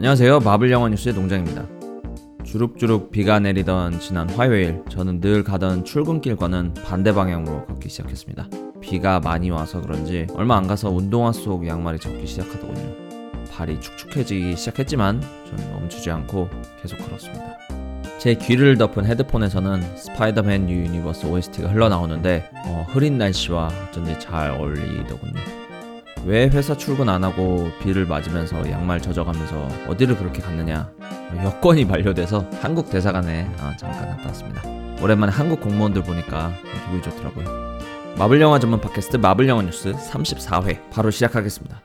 안녕하세요. 마블 영화 뉴스의 동장입니다. 주룩주룩 비가 내리던 지난 화요일, 저는 늘 가던 출근길과는 반대 방향으로 걷기 시작했습니다. 비가 많이 와서 그런지 얼마 안 가서 운동화 속 양말이 젖기 시작하더군요. 발이 축축해지기 시작했지만 저는 멈추지 않고 계속 걸었습니다. 제 귀를 덮은 헤드폰에서는 스파이더맨 뉴 유니버스 OST가 흘러나오는데 어, 흐린 날씨와 어쩐지 잘 어울리더군요. 왜 회사 출근 안 하고 비를 맞으면서 양말 젖어가면서 어디를 그렇게 갔느냐 여권이 만료돼서 한국 대사관에 아, 잠깐 갔다 왔습니다. 오랜만에 한국 공무원들 보니까 기분이 좋더라고요. 마블 영화 전문 팟캐스트 마블 영화 뉴스 34회 바로 시작하겠습니다.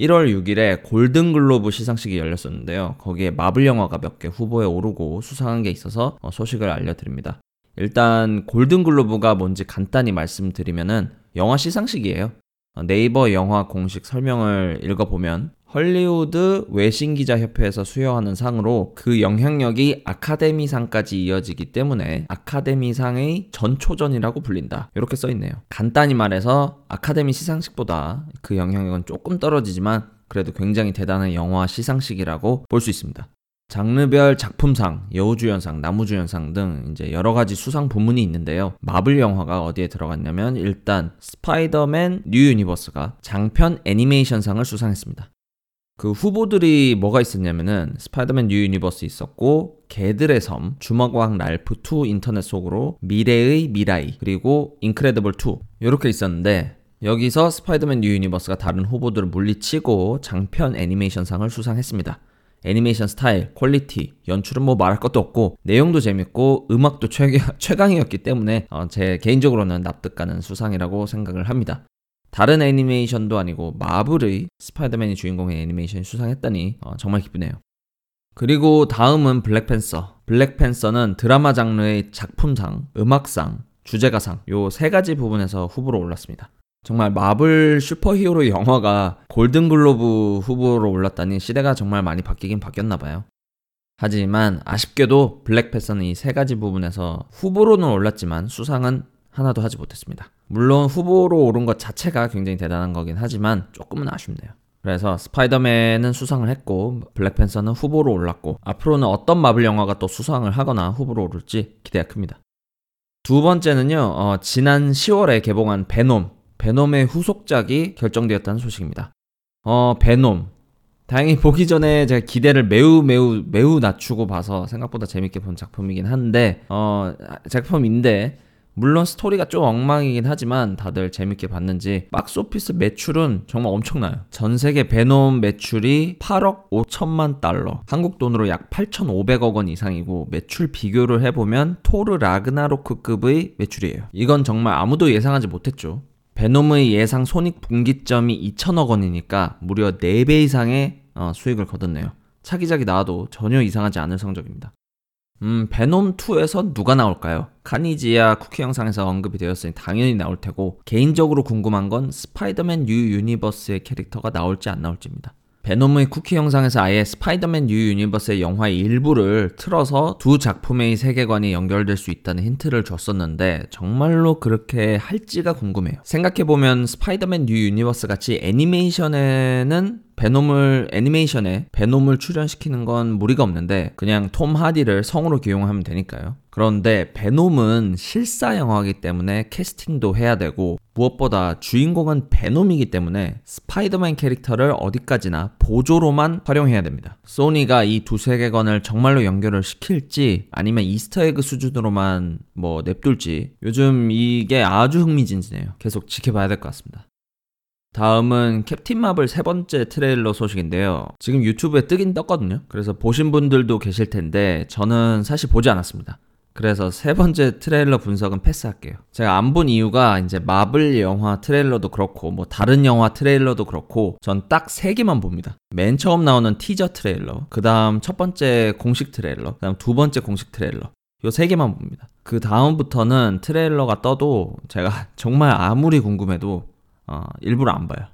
1월 6일에 골든글로브 시상식이 열렸었는데요. 거기에 마블 영화가 몇 개 후보에 오르고 수상한 게 있어서 어, 소식을 알려드립니다. 일단 골든글로브가 뭔지 간단히 말씀드리면은 영화 시상식이에요. 어, 네이버 영화 공식 설명을 읽어보면 헐리우드 외신기자협회에서 수여하는 상으로 그 영향력이 아카데미상까지 이어지기 때문에 아카데미상의 전초전이라고 불린다. 이렇게 써있네요. 간단히 말해서 아카데미 시상식보다 그 영향력은 조금 떨어지지만 그래도 굉장히 대단한 영화 시상식이라고 볼 수 있습니다. 장르별 작품상, 여우주연상, 남우주연상 등 이제 여러 가지 수상 부문이 있는데요. 마블 영화가 어디에 들어갔냐면 일단 스파이더맨 뉴 유니버스가 장편 애니메이션상을 수상했습니다. 그 후보들이 뭐가 있었냐면은 스파이더맨 뉴 유니버스 있었고 개들의 섬, 주먹왕 랄프 2 인터넷 속으로 미래의 미라이 그리고 인크레더블 2 이렇게 있었는데 여기서 스파이더맨 뉴 유니버스가 다른 후보들을 물리치고 장편 애니메이션상을 수상했습니다. 애니메이션 스타일, 퀄리티, 연출은 뭐 말할 것도 없고 내용도 재밌고 음악도 최강, 이었기 때문에 어, 제 개인적으로는 납득 가는 수상이라고 생각을 합니다. 다른 애니메이션도 아니고 마블의 스파이더맨이 주인공의 애니메이션이 수상했다니 어, 정말 기쁘네요. 그리고 다음은 블랙팬서. 블랙팬서는 드라마 장르의 작품상, 음악상, 주제가상 요 세 가지 부분에서 후보로 올랐습니다. 정말 마블 슈퍼히어로 영화가 골든글로브 후보로 올랐다니 시대가 정말 많이 바뀌긴 바뀌었나 봐요. 하지만 아쉽게도 블랙패서는 이 세 가지 부분에서 후보로는 올랐지만 수상은 하나도 하지 못했습니다. 물론 후보로 오른 것 자체가 굉장히 대단한 거긴 하지만 조금은 아쉽네요. 그래서 스파이더맨은 수상을 했고 블랙팬서는 후보로 올랐고 앞으로는 어떤 마블 영화가 또 수상을 하거나 후보로 오를지 기대가 큽니다. 두 번째는요, 어, 지난 10월에 개봉한 베놈, 베놈의 후속작이 결정되었다는 소식입니다. 어, 베놈. 다행히 보기 전에 제가 기대를 매우 매우 매우 낮추고 봐서 생각보다 재밌게 본 작품이긴 한데, 어, 작품인데, 물론 스토리가 좀 엉망이긴 하지만 다들 재밌게 봤는지 박스오피스 매출은 정말 엄청나요. 전 세계 베놈 매출이 8억 5천만 달러, 한국 돈으로 약 8,500억 원 이상이고 매출 비교를 해보면 토르 라그나로크급의 매출이에요. 이건 정말 아무도 예상하지 못했죠. 베놈의 예상 손익 분기점이 2천억 원이니까 무려 4배 이상의 어, 수익을 거뒀네요. 차기작이 나와도 전혀 이상하지 않을 성적입니다. 음, 베놈2에서 누가 나올까요? 카니지야 쿠키 영상에서 언급이 되었으니 당연히 나올 테고, 개인적으로 궁금한 건 스파이더맨 뉴 유니버스의 캐릭터가 나올지 안 나올지입니다. 베놈의 쿠키 영상에서 아예 스파이더맨 뉴 유니버스의 영화의 일부를 틀어서 두 작품의 세계관이 연결될 수 있다는 힌트를 줬었는데 정말로 그렇게 할지가 궁금해요. 생각해보면 스파이더맨 뉴 유니버스 같이 애니메이션에는 베놈을 애니메이션에 베놈을 출연시키는 건 무리가 없는데 그냥 톰 하디를 성우로 기용하면 되니까요. 그런데 베놈은 실사 영화이기 때문에 캐스팅도 해야 되고 무엇보다 주인공은 베놈이기 때문에 스파이더맨 캐릭터를 어디까지나 보조로만 활용해야 됩니다. 소니가 이 두 세계관을 정말로 연결을 시킬지 아니면 이스터에그 수준으로만 뭐 냅둘지 요즘 이게 아주 흥미진진해요. 계속 지켜봐야 될 것 같습니다. 다음은 캡틴 마블 세 번째 트레일러 소식인데요. 지금 유튜브에 뜨긴 떴거든요. 그래서 보신 분들도 계실 텐데 저는 사실 보지 않았습니다. 그래서 세 번째 트레일러 분석은 패스할게요. 제가 안 본 이유가 이제 마블 영화 트레일러도 그렇고 뭐 다른 영화 트레일러도 그렇고 전 딱 세 개만 봅니다. 맨 처음 나오는 티저 트레일러, 그 다음 첫 번째 공식 트레일러, 그 다음 두 번째 공식 트레일러. 요 세 개만 봅니다. 그 다음부터는 트레일러가 떠도 제가 정말 아무리 궁금해도 어, 일부러 안 봐요.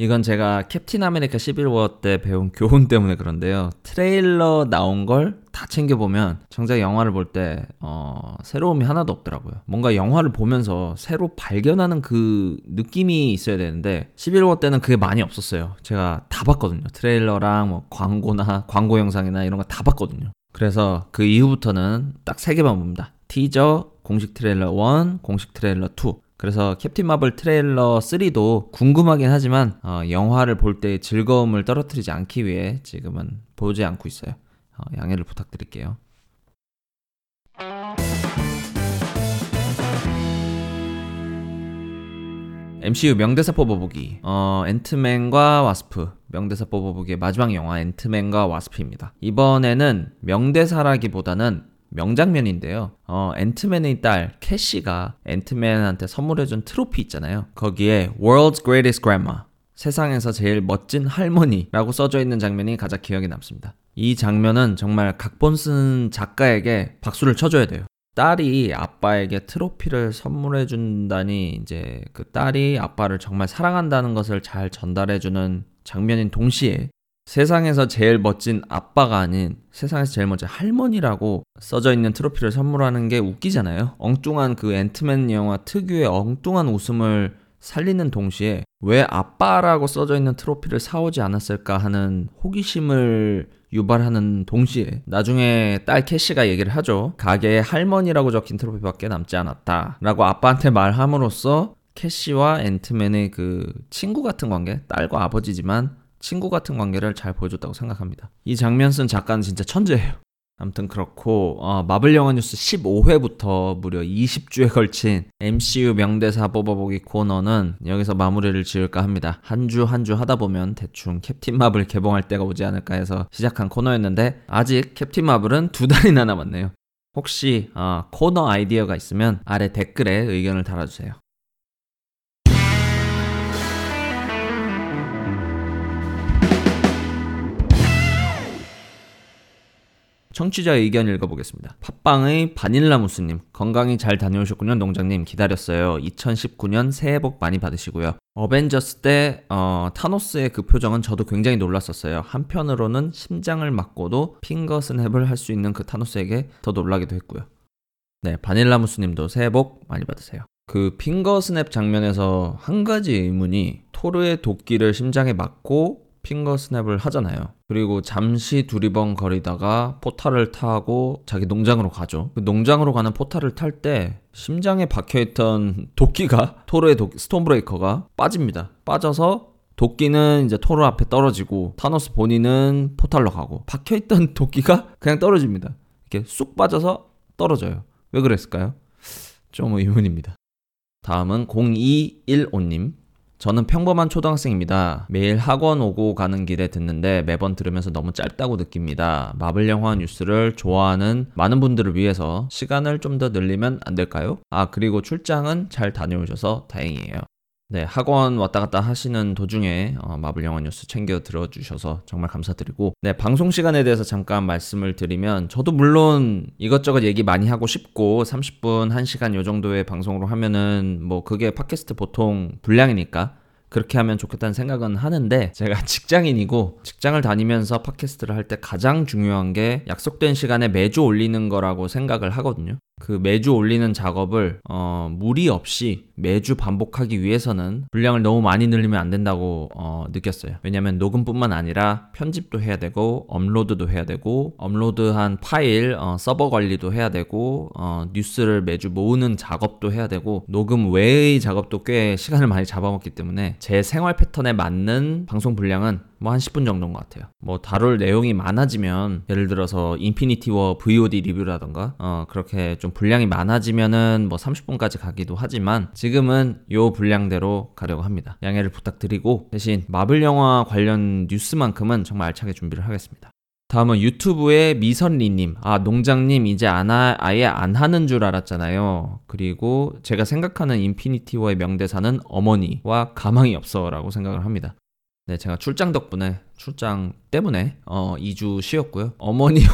이건 제가 캡틴 아메리카 11워 때 배운 교훈 때문에 그런데요. 트레일러 나온 걸 다 챙겨보면 정작 영화를 볼 때, 어, 새로움이 하나도 없더라고요. 뭔가 영화를 보면서 새로 발견하는 그 느낌이 있어야 되는데, 11워 때는 그게 많이 없었어요. 제가 다 봤거든요. 트레일러랑 뭐 광고나 광고 영상이나 이런 거 다 봤거든요. 그래서 그 이후부터는 딱 세 개만 봅니다. 티저, 공식 트레일러 1, 공식 트레일러 2. 그래서 캡틴 마블 트레일러 3도 궁금하긴 하지만 어, 영화를 볼때 즐거움을 떨어뜨리지 않기 위해 지금은 보지 않고 있어요. 어, 양해를 부탁드릴게요. MCU 명대사 뽑아보기. 어, 앤트맨과 와스프. 명대사 뽑아보기의 마지막 영화 앤트맨과 와스프입니다. 이번에는 명대사라기보다는 명장면인데요. 어, 앤트맨의 딸 캐시가 앤트맨한테 선물해준 트로피 있잖아요. 거기에 World's Greatest Grandma 세상에서 제일 멋진 할머니라고 써져 있는 장면이 가장 기억에 남습니다. 이 장면은 정말 각본 쓴 작가에게 박수를 쳐줘야 돼요. 딸이 아빠에게 트로피를 선물해 준다니 이제 그 딸이 아빠를 정말 사랑한다는 것을 잘 전달해 주는 장면인 동시에 세상에서 제일 멋진 아빠가 아닌 세상에서 제일 멋진 할머니라고 써져 있는 트로피를 선물하는 게 웃기잖아요. 엉뚱한 그 앤트맨 영화 특유의 엉뚱한 웃음을 살리는 동시에 왜 아빠라고 써져 있는 트로피를 사오지 않았을까 하는 호기심을 유발하는 동시에 나중에 딸 캐시가 얘기를 하죠. 가게에 할머니라고 적힌 트로피밖에 남지 않았다. 라고 아빠한테 말함으로써 캐시와 앤트맨의 그 친구 같은 관계, 딸과 아버지지만 친구 같은 관계를 잘 보여줬다고 생각합니다. 이 장면 쓴 작가는 진짜 천재예요. 아무튼 그렇고 어, 마블 영화 뉴스 15회부터 무려 20주에 걸친 MCU 명대사 뽑아보기 코너는 여기서 마무리를 지을까 합니다. 한 주 한 주 하다 보면 대충 캡틴 마블 개봉할 때가 오지 않을까 해서 시작한 코너였는데 아직 캡틴 마블은 두 달이나 남았네요. 혹시 어, 코너 아이디어가 있으면 아래 댓글에 의견을 달아주세요. 청취자 의견 읽어보겠습니다. 팟빵의 바닐라무스님, 건강히 잘 다녀오셨군요, 농장님. 기다렸어요. 2019년 새해 복 많이 받으시고요. 어벤져스 때, 어, 타노스의 그 표정은 저도 굉장히 놀랐었어요. 한편으로는 심장을 맞고도 finger snap을 할 수 있는 그 타노스에게 더 놀라기도 했고요. 네, 바닐라무스님도 새해 복 많이 받으세요. 그 finger snap 장면에서 한 가지 의문이 토르의 도끼를 심장에 맞고 finger snap을 하잖아요. 그리고 잠시 두리번 거리다가 포탈을 타고 자기 농장으로 가죠. 그 농장으로 가는 포탈을 탈 때 심장에 박혀있던 도끼가 토르의 도끼, 스톰브레이커가 빠집니다. 빠져서 도끼는 이제 토르 앞에 떨어지고 타노스 본인은 포탈로 가고 박혀있던 도끼가 그냥 떨어집니다. 이렇게 쑥 빠져서 떨어져요. 왜 그랬을까요? 좀 의문입니다. 다음은 0215님. 저는 평범한 초등학생입니다. 매일 학원 오고 가는 길에 듣는데 매번 들으면서 너무 짧다고 느낍니다. 마블 영화 뉴스를 좋아하는 많은 분들을 위해서 시간을 좀 더 늘리면 안 될까요? 아, 그리고 출장은 잘 다녀오셔서 다행이에요. 네, 학원 왔다 갔다 하시는 도중에 어, 마블 영화 뉴스 챙겨 들어주셔서 정말 감사드리고 네, 방송 시간에 대해서 잠깐 말씀을 드리면 저도 물론 이것저것 얘기 많이 하고 싶고 30분, 1시간 요 정도의 방송으로 하면은 뭐 그게 팟캐스트 보통 분량이니까 그렇게 하면 좋겠다는 생각은 하는데 제가 직장인이고 직장을 다니면서 팟캐스트를 할 때 가장 중요한 게 약속된 시간에 매주 올리는 거라고 생각을 하거든요. 그 매주 올리는 작업을 어, 무리 없이 매주 반복하기 위해서는 분량을 너무 많이 늘리면 안 된다고 어, 느꼈어요. 왜냐면 녹음뿐만 아니라 편집도 해야 되고 업로드도 해야 되고 업로드한 파일 어, 서버 관리도 해야 되고 어, 뉴스를 매주 모으는 작업도 해야 되고 녹음 외의 작업도 꽤 시간을 많이 잡아먹기 때문에 제 생활 패턴에 맞는 방송 분량은 뭐 한 10분 정도인 것 같아요. 뭐 다룰 내용이 많아지면 예를 들어서 인피니티 워 VOD 리뷰라던가 어 그렇게 좀 분량이 많아지면은 뭐 30분까지 가기도 하지만 지금은 요 분량대로 가려고 합니다. 양해를 부탁드리고 대신 마블 영화 관련 뉴스만큼은 정말 알차게 준비를 하겠습니다. 다음은 유튜브의 미선리님. 아, 농장님 이제 안 하, 아예 안 하는 줄 알았잖아요. 그리고 제가 생각하는 인피니티 워의 명대사는 어머니와 가망이 없어 라고 생각을 합니다. 네, 제가 출장 덕분에, 출장 때문에, 어, 2주 쉬었고요. 어머니와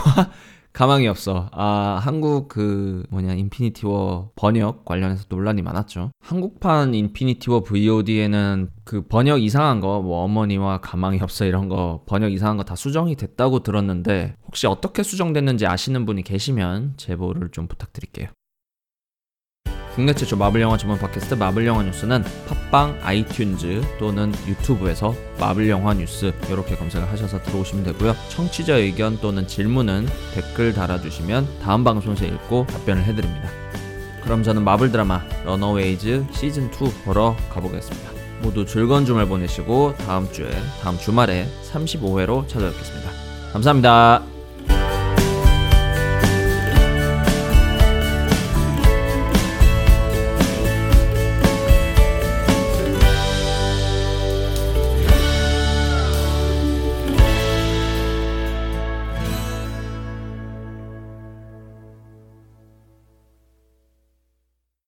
가망이 없어. 아, 한국 그 뭐냐 인피니티 워 번역 관련해서 논란이 많았죠. 한국판 인피니티 워 VOD에는 그 번역 이상한 거 뭐 어머니와 가망이 없어 이런 거 번역 이상한 거 다 수정이 됐다고 들었는데 혹시 어떻게 수정됐는지 아시는 분이 계시면 제보를 좀 부탁드릴게요. 국내 최초 마블 영화 전문 팟캐스트 마블 영화 뉴스는 팟빵, 아이튠즈 또는 유튜브에서 마블 영화 뉴스 이렇게 검색을 하셔서 들어오시면 되고요. 청취자 의견 또는 질문은 댓글 달아주시면 다음 방송에서 읽고 답변을 해드립니다. 그럼 저는 마블 드라마 러너웨이즈 시즌 2 보러 가보겠습니다. 모두 즐거운 주말 보내시고 다음 주에 다음 주말에 35회로 찾아뵙겠습니다. 감사합니다.